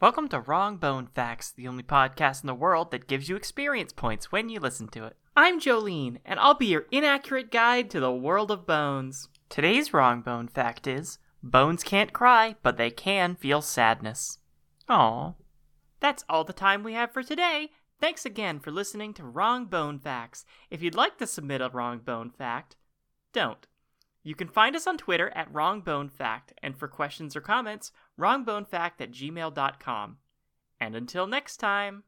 Welcome to Wrong Bone Facts, the only podcast in the world that gives you experience points when you listen to it. I'm Jolene, and I'll be your inaccurate guide to the world of bones. Today's Wrong Bone Fact is Bones can't cry, but they can feel sadness. Aw. That's all the time we have for today. Thanks again for listening to Wrong Bone Facts. If you'd like to submit a Wrong Bone Fact, don't. You can find us on Twitter at WrongBoneFact, and for questions or comments, wrongbonefact at gmail.com. And until next time.